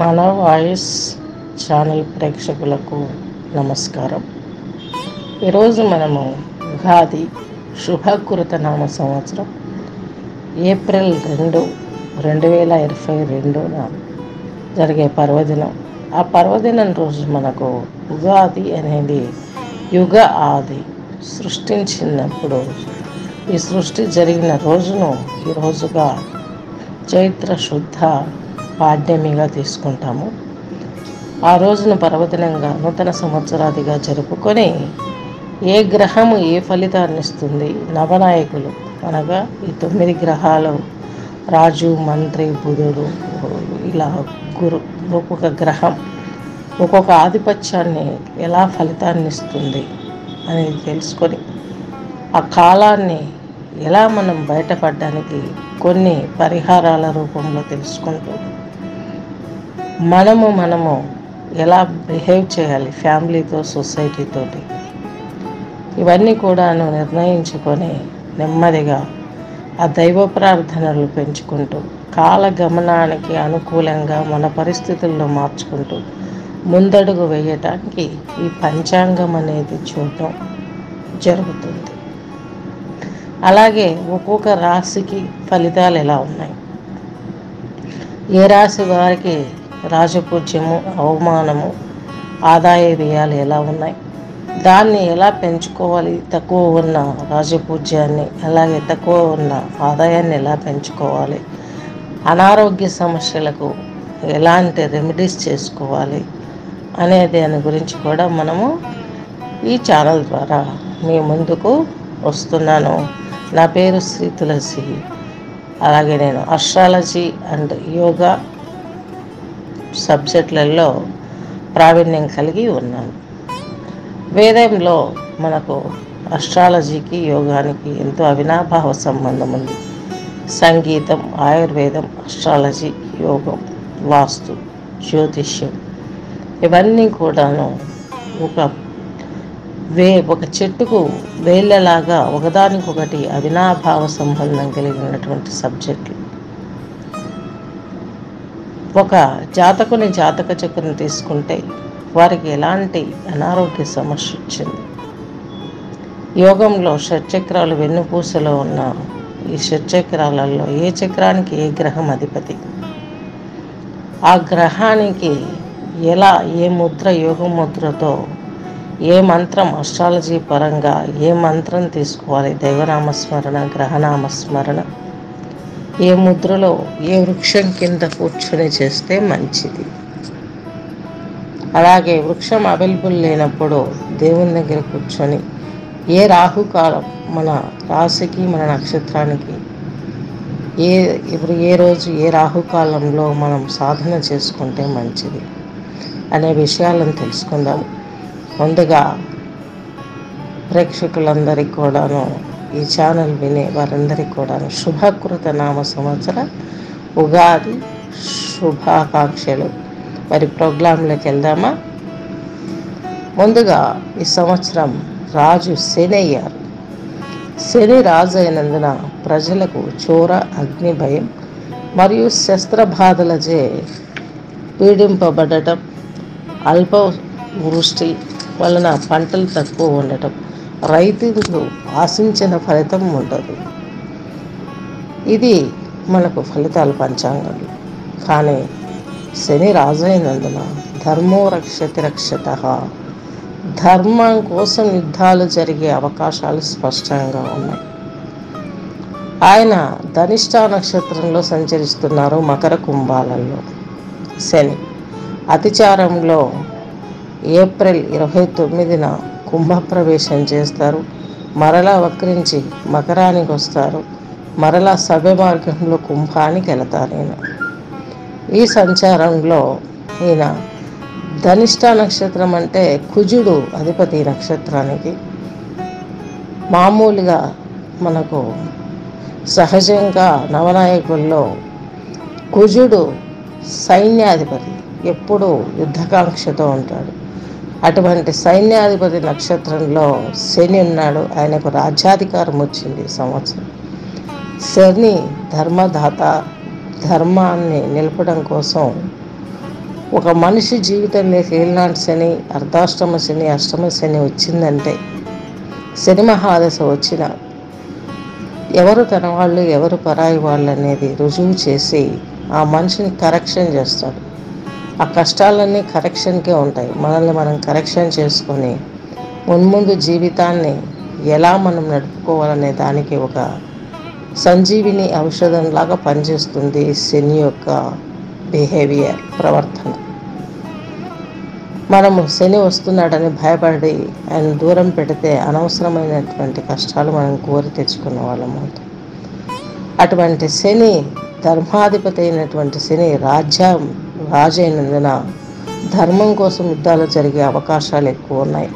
మన voice channel ప్రేక్షకులకు నమస్కారం. ఈరోజు మనము ఉగాది శుభకృత నామ సంవత్సరం ఏప్రిల్ రెండు రెండు వేల ఇరవై రెండున జరిగే పర్వదినం. ఆ పర్వదినం రోజు మనకు ఉగాది అనేది యుగ ఆది సృష్టించినప్పుడు ఈ సృష్టి జరిగిన రోజును ఈ రోజుగా చైత్ర శుద్ధ పాడ్యమిగా తీసుకుంటాము. ఆ రోజును పర్వదినంగా నూతన సంవత్సరాదిగా జరుపుకొని ఏ గ్రహము ఏ ఫలితాన్ని ఇస్తుంది? నవనాయకులు అనగా ఈ తొమ్మిది గ్రహాలు రాజు మంత్రి బుధుడు ఇలా గురు ఒక్కొక్క గ్రహం ఒక్కొక్క ఆధిపత్యాన్ని ఎలా ఫలితాన్ని ఇస్తుంది అనేది తెలుసుకొని ఆ కాలాన్ని ఎలా మనం బయటపడడానికి కొన్ని పరిహారాల రూపంలో తెలుసుకుంటూ మనము మనము ఎలా బిహేవ్ చేయాలి ఫ్యామిలీతో సొసైటీతో ఇవన్నీ కూడాను నిర్ణయించుకొని నెమ్మదిగా ఆ దైవ ప్రార్థనలు పెంచుకుంటూ కాలగమనానికి అనుకూలంగా మన పరిస్థితుల్లో మార్చుకుంటూ ముందడుగు వేయటానికి ఈ పంచాంగం అనేది చూడటం జరుగుతుంది. అలాగే ఒక్కొక్క రాశికి ఫలితాలు ఎలా ఉన్నాయి? ఏ రాశి వారికి రాజపూజ్యము అవమానము ఆదాయ వ్యయాలు ఎలా ఉన్నాయి? దాన్ని ఎలా పెంచుకోవాలి? తక్కువ ఉన్న రాజపూజ్యాన్ని అలాగే తక్కువ ఉన్న ఆదాయాన్ని ఎలా పెంచుకోవాలి? అనారోగ్య సమస్యలకు ఎలాంటి రెమెడీస్ చేసుకోవాలి? అనే దాని గురించి కూడా మనము ఈ ఛానల్ ద్వారా మీ ముందుకు వస్తున్నాను. నా పేరు శ్రీ తులసి. అలాగే నేను అస్ట్రాలజీ అండ్ యోగా సబ్జెక్టులలో ప్రావీణ్యం కలిగి ఉన్నాను వేదంలో మనకు అస్ట్రాలజీకి యోగానికి ఎంతో అవినాభావ సంబంధం ఉంది. సంగీతం ఆయుర్వేదం అస్ట్రాలజీ యోగం వాస్తు జ్యోతిష్యం ఇవన్నీ కూడాను ఒక వే ఒక చెట్టుకు వేళ్ళలాగా ఒకదానికొకటి అవినాభావ సంబంధం కలిగినటువంటి సబ్జెక్టులు. ఒక జాతకుని జాతక చక్రం తీసుకుంటే వారికి ఎలాంటి అనారోగ్య సమస్య వచ్చింది? యోగంలో షట్చక్రాలు వెన్నుపూసలో ఉన్న ఈ షట్చక్రాలలో ఏ చక్రానికి ఏ గ్రహం అధిపతి? ఆ గ్రహానికి ఎలా ఏ ముద్ర యోగ ముద్రతో ఏ మంత్రం అస్ట్రాలజీ పరంగా ఏ మంత్రం తీసుకోవాలి? దైవనామస్మరణ గ్రహనామస్మరణ? ఏ ముద్రలో ఏ వృక్షం కింద కూర్చొని చేస్తే మంచిది. అలాగే వృక్షం అవైలబుల్ లేనప్పుడు దేవుని దగ్గర కూర్చొని ఏ రాహుకాలం మన రాశికి మన నక్షత్రానికి ఏ ఇప్పుడు ఏ రోజు ఏ రాహుకాలంలో మనం సాధన చేసుకుంటే మంచిది అనే విషయాలను తెలుసుకుందాం. ముందుగా ప్రేక్షకులందరికీ కూడాను ఈ ఛానల్ వినే వారందరికీ కూడా శుభకృత నామ సంవత్సర ఉగాది శుభాకాంక్షలు. మరి ప్రోగ్రాంలోకి వెళ్దామా? ముందుగా ఈ సంవత్సరం రాజు శని అయ్యారు. శని రాజు అయినందున ప్రజలకు చోర అగ్ని భయం మరియు శస్త్రబాధలచే పీడింపబడటం అల్ప వృష్టి వలన పంటలు తక్కువ ఉండటం రైతులు ఆశించిన ఫలితం ఉండదు. ఇది మనకు ఫలితాలు పంచాంగం కానీ శని రాజైనందున ధర్మో రక్షతి రక్షత. ధర్మం కోసం యుద్ధాలు జరిగే అవకాశాలు స్పష్టంగా ఉన్నాయి. ఆయన ధనిష్ట నక్షత్రంలో సంచరిస్తున్నారు మకర కుంభాలలో. శని అతిచారంలో ఏప్రిల్ ఇరవై తొమ్మిదిన కుంభప్రవేశం చేస్తారు. మరలా వక్రించి మకరానికి వస్తారు. మరలా సభ్య మార్గంలో కుంభానికి వెళతారు ఈయన. ఈ సంచారంలో ఈయన ధనిష్ట నక్షత్రం అంటే కుజుడు అధిపతి నక్షత్రానికి మామూలుగా మనకు సహజంగా నవనాయకుల్లో కుజుడు సైన్యాధిపతి ఎప్పుడూ యుద్ధకాంక్షతో ఉంటాడు. అటువంటి సైన్యాధిపతి నక్షత్రంలో శని ఉన్నాడు. ఆయనకు రాజ్యాధికారం వచ్చింది సంవత్సరం. శని ధర్మదాత ధర్మాన్ని నిలపడం కోసం ఒక మనిషి జీవితంలోకి ఏళ్ళనాటి శని అర్ధాష్టమ శని అష్టమ శని వచ్చిందంటే శని మహాదశ వచ్చిన ఎవరు తన వాళ్ళు ఎవరు పరాయి వాళ్ళు అనేది రుజువు చేసి ఆ మనిషిని కరెక్షన్ చేస్తాడు. ఆ కష్టాలన్నీ కరెక్షన్కే ఉంటాయి. మనల్ని మనం కరెక్షన్ చేసుకొని మున్ముందు జీవితాన్ని ఎలా మనం నడుపుకోవాలనే దానికి ఒక సంజీవిని ఔషధంలాగా పనిచేస్తుంది శని యొక్క బిహేవియర్ ప్రవర్తన. మనము శని వస్తున్నాడని భయపడి ఆయన దూరం పెడితే అనవసరమైనటువంటి కష్టాలు మనం కోరి తెచ్చుకున్న వాళ్ళం అవుతాం. అటువంటి శని ధర్మాధిపతి అయినటువంటి శని రాజ్యం రాజైనందున ధర్మం కోసం యుద్ధాలు జరిగే అవకాశాలు ఎక్కువ ఉన్నాయి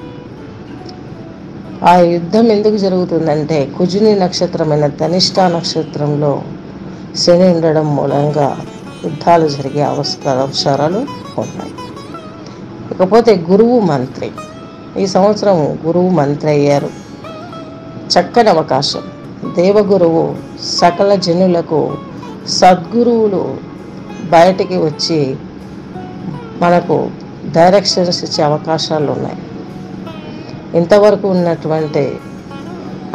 ఆ యుద్ధం ఎందుకు జరుగుతుందంటే కుజుని నక్షత్రమైన ధనిష్ట నక్షత్రంలో శని ఉండడం మూలంగా యుద్ధాలు జరిగే అవసర అవసరాలు ఉన్నాయి. ఇకపోతే గురువు మంత్రి. ఈ సంవత్సరం గురువు మంత్రి అయ్యారు. చక్కని అవకాశం. దేవగురువు సకల జనులకు సద్గురువులు బయటికి వచ్చి మనకు డైరెక్షన్స్ ఇచ్చే అవకాశాలు ఉన్నాయి. ఇంతవరకు ఉన్నటువంటి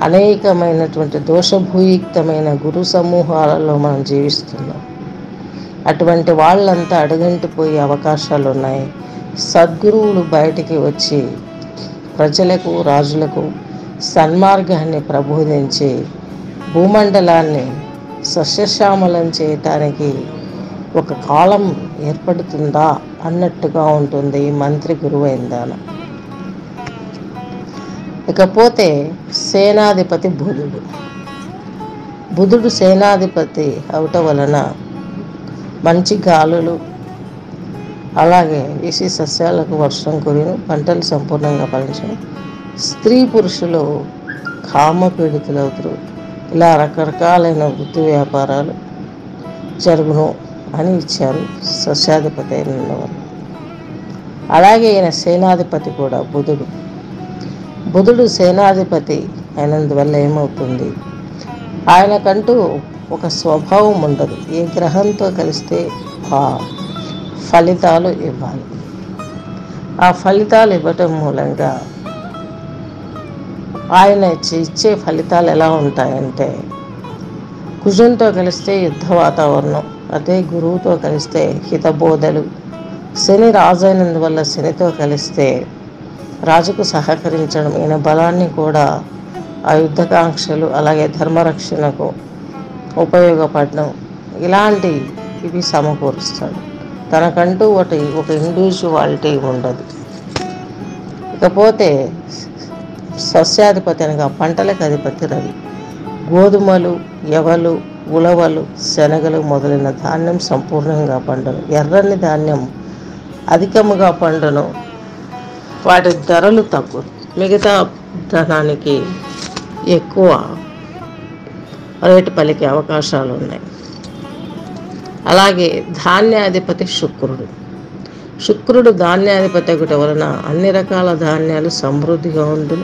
అనేకమైనటువంటి దోషభూయుక్తమైన గురు సమూహాలలో మనం జీవిస్తున్నాం. అటువంటి వాళ్ళంతా అడుగంటిపోయే అవకాశాలు ఉన్నాయి. సద్గురువులు బయటికి వచ్చి ప్రజలకు రాజులకు సన్మార్గాన్ని ప్రబోధించి భూమండలాన్ని సస్యశ్యామలం చేయటానికి ఒక కాలం ఏర్పడుతుందా అన్నట్టుగా ఉంటుంది ఈ మంత్రి గురువు అయిందాన ఇకపోతే సేనాధిపతి బుధుడు. బుధుడు సేనాధిపతి అవటం వలన మంచి గాలులు అలాగే విసి సస్యాలకు వర్షం కురిను పంటలు సంపూర్ణంగా ఫలించను స్త్రీ పురుషులు కామపీడితులవుతారు ఇలా రకరకాలైన వృత్తి వ్యాపారాలు జరుగును. అని ఇచ్చారు సస్యాధిపతి అయిన వాళ్ళు అలాగే ఈయన సేనాధిపతి కూడా బుధుడు. బుధుడు సేనాధిపతి అయినందువల్ల ఏమవుతుంది? ఆయనకంటూ ఒక స్వభావం ఉండదు. ఏ గ్రహంతో కలిస్తే ఆ ఫలితాలు ఇవ్వాలి. ఆ ఫలితాలు ఇవ్వటం మూలంగా ఆయన ఇచ్చే ఫలితాలు ఎలా ఉంటాయంటే కుజంతో కలిస్తే యుద్ధ వాతావరణం అదే గురువుతో కలిస్తే హితబోధలు. శని రాజైనందు వల్ల శనితో కలిస్తే రాజుకు సహకరించడం ఈయన బలాన్ని కూడా ఆ యుద్ధకాంక్షలు అలాగే ధర్మరక్షణకు ఉపయోగపడడం ఇలాంటి ఇవి సమకూరుస్తాడు. తనకంటూ ఒకటి ఒక ఇండివిజువాలిటీ ఉండదు. ఇకపోతే సస్యాధిపతి అనగా పంటలకు అధిపతి రవి. గోధుమలు ఎవలు ఉలవలు శనగలు మొదలైన ధాన్యం సంపూర్ణంగా పండును. ఎర్రని ధాన్యం అధికముగా పండును. వాటి ధరలు తగ్గు మిగతా ధనానికి ఎక్కువ రేటు పలికే అవకాశాలు ఉన్నాయి. అలాగే ధాన్యాధిపతి శుక్రుడు. శుక్రుడు ధాన్యాధిపతి ఒకటి వలన అన్ని రకాల ధాన్యాలు సమృద్ధిగా ఉండును.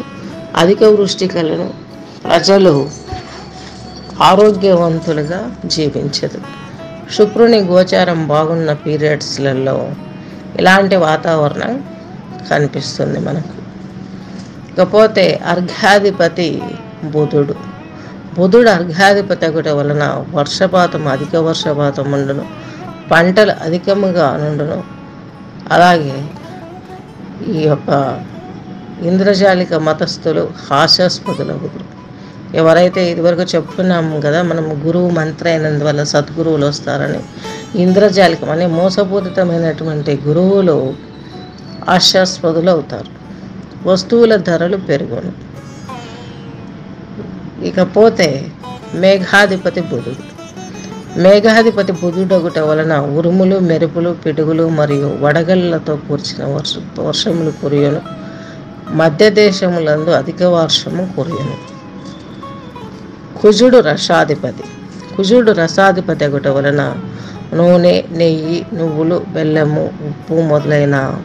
అధిక వృష్టి కలను ప్రజలు ఆరోగ్యవంతులుగా జీవించదు. శుక్రుని గోచారం బాగున్న పీరియడ్స్లలో ఇలాంటి వాతావరణం కనిపిస్తుంది మనకు. ఇకపోతే అర్ఘాధిపతి బుధుడు. బుధుడు అర్ఘాధిపతి ఒకటి వలన వర్షపాతం అధిక వర్షపాతం ఉండును. పంటలు అధికముగా నుండును. అలాగే ఈ యొక్క ఇంద్రజాలిక మతస్థులు హాస్యాస్పదులగుదురు. ఎవరైతే ఇదివరకు చెప్పుకున్నాము కదా మనం గురువు మంత్రి అయినందువల్ల సద్గురువులు వస్తారని. ఇంద్రజాలికం అనే మోసపూరితమైనటువంటి గురువులు ఆశాస్పదులు అవుతారు వస్తువుల ధరలు పెరుగును. ఇకపోతే మేఘాధిపతి బుధుడు. మేఘాధిపతి బుధుడొకట వలన ఉరుములు మెరుపులు పిడుగులు మరియు వడగళ్ళతో కూర్చిన వర్ష వర్షములు కురియను. మధ్య దేశములందు అధిక వర్షము కురియను. కుజుడు రసాధిపతి. కుజుడు రసాధిపతి ఒకటి వలన నూనె నెయ్యి నువ్వులు బెల్లము ఉప్పు మొదలైన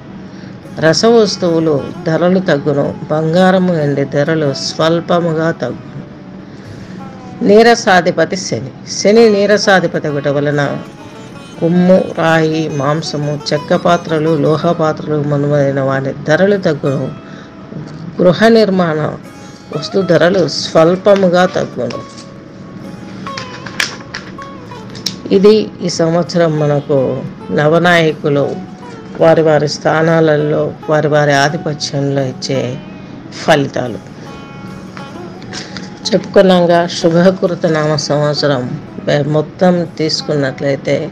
రస వస్తువులు ధరలు తగ్గును. బంగారము ఎండి ధరలు స్వల్పముగా తగ్గును. నీరసాధిపతి శని. శని నీరసాధిపతి ఒకటి వలన ఉమ్ము రాయి మాంసము చెక్క పాత్రలు లోహ పాత్రలు మొదలైన వాటి ధరలు తగ్గును. గృహ నిర్మాణ వస్తు ధరలు స్వల్పముగా తగ్గును. ఇది ఈ సంవత్సరం మనకు నవనాయకులు వారి వారి స్థానాలలో వారి వారి ఆధిపత్యంలో ఇచ్చే ఫలితాలు. చెప్పుకున్నాగా శుభకృత నామ సంవత్సరం మొత్తం తీసుకున్నట్లయితే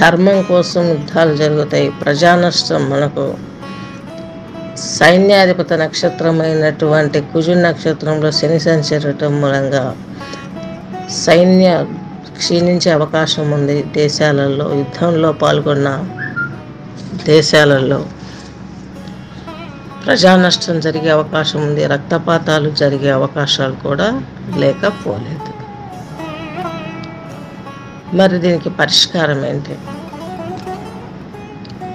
ధర్మం కోసం యుద్ధాలు జరుగుతాయి. ప్రజా నష్టం మనకు సైన్యాధిపత నక్షత్రమైనటువంటి కుజు నక్షత్రంలో శని సంచరటం మూలంగా సైన్య క్షీణించే అవకాశం ఉంది దేశాలలో యుద్ధంలో పాల్గొన్న దేశాలలో. ప్రజా నష్టం జరిగే అవకాశం ఉంది రక్తపాతాలు జరిగే అవకాశాలు కూడా లేకపోలేదు. మరి దీనికి పరిష్కారం ఏంటి?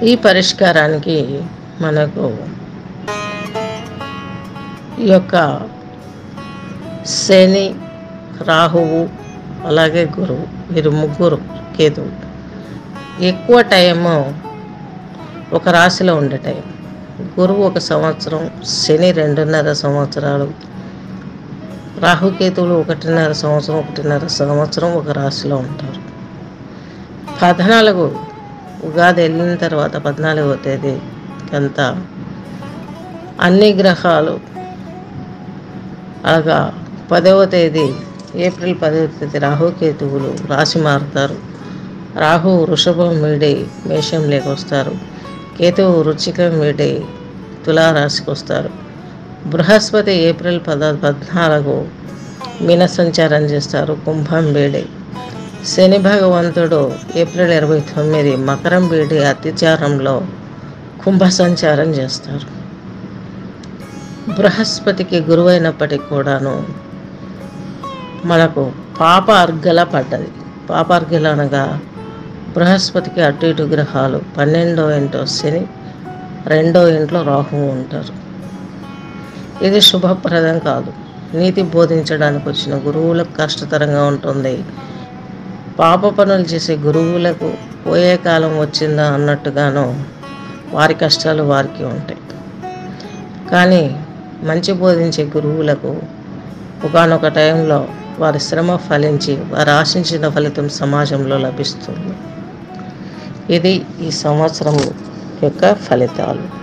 ఈ పరిష్కారానికి మనకు ఈ యొక్క శని రాహువు అలాగే గురువు వీరు ముగ్గురు కేతువు ఎక్కువ టైము ఒక రాశిలో ఉండే టైం. గురువు ఒక సంవత్సరం శని రెండున్నర సంవత్సరాలు రాహుకేతువులు ఒకటిన్నర సంవత్సరం ఒకటిన్నర సంవత్సరం ఒక రాశిలో ఉంటారు. పద్నాలుగు ఉగాది వెళ్ళిన తర్వాత పద్నాలుగో తేదీ అంతా అన్ని గ్రహాలు అలాగా పదవ తేదీ ఏప్రిల్ పదవ తేదీ రాహుకేతువులు రాశి మారుతారు. రాహు వృషభం వీడి మేషం వస్తారు. కేతువు వృచ్చికం వీడి తులారాశికి వస్తారు. బృహస్పతి ఏప్రిల్ పద పద్నాలుగు మీన సంచారం చేస్తారు కుంభం వీడి. శని భగవంతుడు ఏప్రిల్ ఇరవై తొమ్మిది మకరం వీడి అతిచారంలో కుంభ సంచారం చేస్తారు. బృహస్పతికి గురువైనప్పటికి కూడాను మనకు పాప అర్గల పడ్డది. పాప అర్గల అనగా బృహస్పతికి అటు ఇటు గ్రహాలు పన్నెండో ఇంట్లో శని రెండో ఇంట్లో రాహువు ఉంటారు. ఇది శుభప్రదం కాదు. నీతి బోధించడానికి వచ్చిన గురువులకు కష్టతరంగా ఉంటుంది. పాప పనులు చేసే గురువులకు పోయే కాలం వచ్చిందా అన్నట్టుగాను వారి కష్టాలు వారికి ఉంటాయి. కానీ మంచి బోధించే గురువులకు ఒకనొక టైంలో వారి శ్రమ ఫలించి వారు ఆశించిన ఫలితం సమాజంలో లభిస్తుంది. ఇది ఈ సంవత్సరం యొక్క ఫలితాలు.